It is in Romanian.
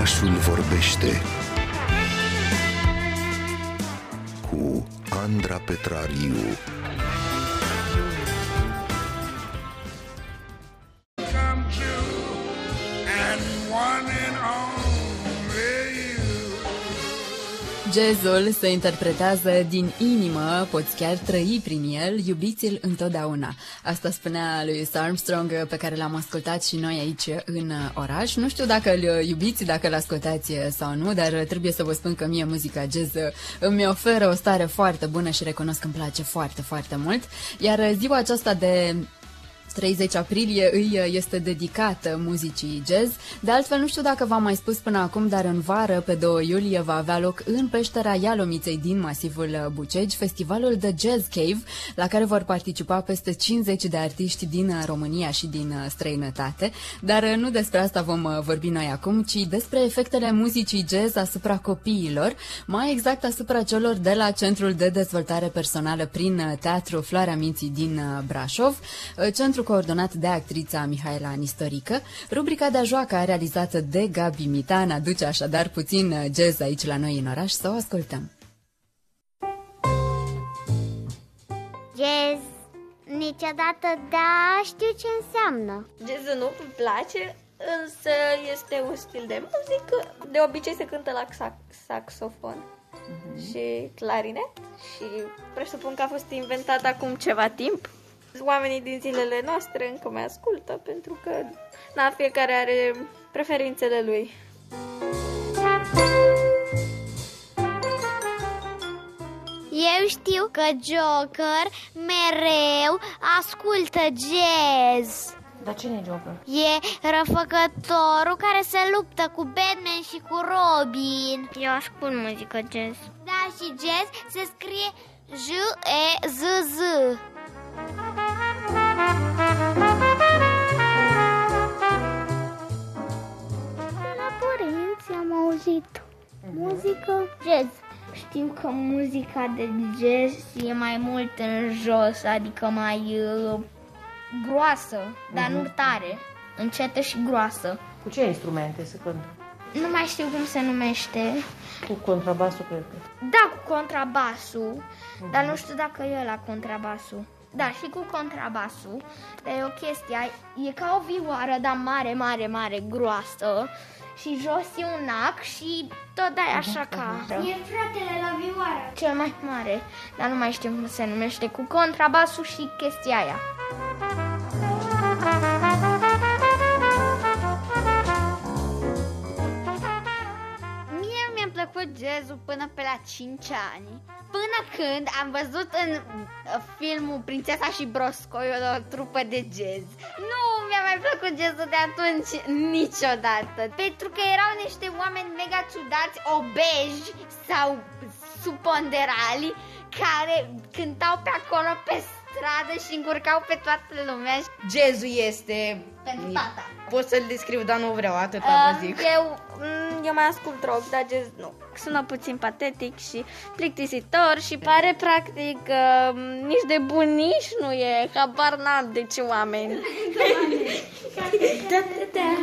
Orașul vorbește cu Andra Petrariu. come true, and one Jazzul se interpretează din inimă, poți chiar trăi prin el, iubiți-l întotdeauna. Asta spunea lui Armstrong, pe care l-am ascultat și noi aici în oraș. Nu știu dacă îl iubiți, dacă îl ascultați sau nu, dar trebuie să vă spun că mie muzica jazz îmi oferă o stare foarte bună și recunosc că îmi place foarte, foarte mult. Iar ziua aceasta de 30 aprilie îi este dedicată muzicii jazz. De altfel, nu știu dacă v-am mai spus până acum, dar în vară, pe 2 iulie, va avea loc în peștera Ialomiței din masivul Bucegi, festivalul The Jazz Cave, la care vor participa peste 50 de artiști din România și din străinătate. Dar nu despre asta vom vorbi noi acum, ci despre efectele muzicii jazz asupra copiilor, mai exact asupra celor de la Centrul de Dezvoltare Personală prin Teatru Floarea Minții din Brașov, centru coordonat de actrița Mihaela Nistorică. Rubrica de joacă realizată de Gabi Mitan aduce așadar puțin jazz aici la noi în oraș, să o ascultăm. Jazz Niciodată da, știu ce înseamnă Jazzul nu îmi place, însă este un stil de muzică. De obicei se cântă la sax- saxofon și clarinet și presupun că a fost inventat acum ceva timp. Oamenii din zilele noastre încă mai ascultă pentru că na, fiecare are preferințele lui. Eu știu că Joker mereu ascultă jazz Dar cine e Joker? E răfăcătorul care se luptă cu Batman și cu Robin Eu ascult muzică jazz Da, și jazz se scrie J-E-Z-Z De muzică jazz Știu că muzica de jazz e mai mult în jos, adică mai uh, groasă, dar nu tare, încetă și groasă. Cu ce instrumente se cântă? Nu mai știu cum se numește. Cu contrabasul, cred că. Da, cu contrabasul, dar nu știu dacă e la contrabasul. Da, și cu contrabasul, dar e o chestie, e ca o vioară, dar mare, mare, mare, groasă. Și jos e un ac și tot ai așa ca... E fratele la vioară. Cel mai mare, dar nu mai știu cum se numește, cu contrabasul și chestia aia. Plăcut jazzul până pe la 5 ani, până când am văzut în uh, filmul Prințesa și Broscoi o trupă de jazz. Nu mi-a mai plăcut jazzul de atunci niciodată, pentru că erau niște oameni mega ciudați, obeji sau suponderali, care cântau pe acolo pe stradă și încurcau pe toată lumea. Jazzul este... Pentru tata. Pot să-l descriu, dar nu vreau, atâta vă Uh, zic. eu, mm, eu mai ascult rock, dar jazz nu. Sună puțin patetic și plictisitor și pare practic uh, nici de bunici nu e, habar n-am de ce oameni. Da, da, da,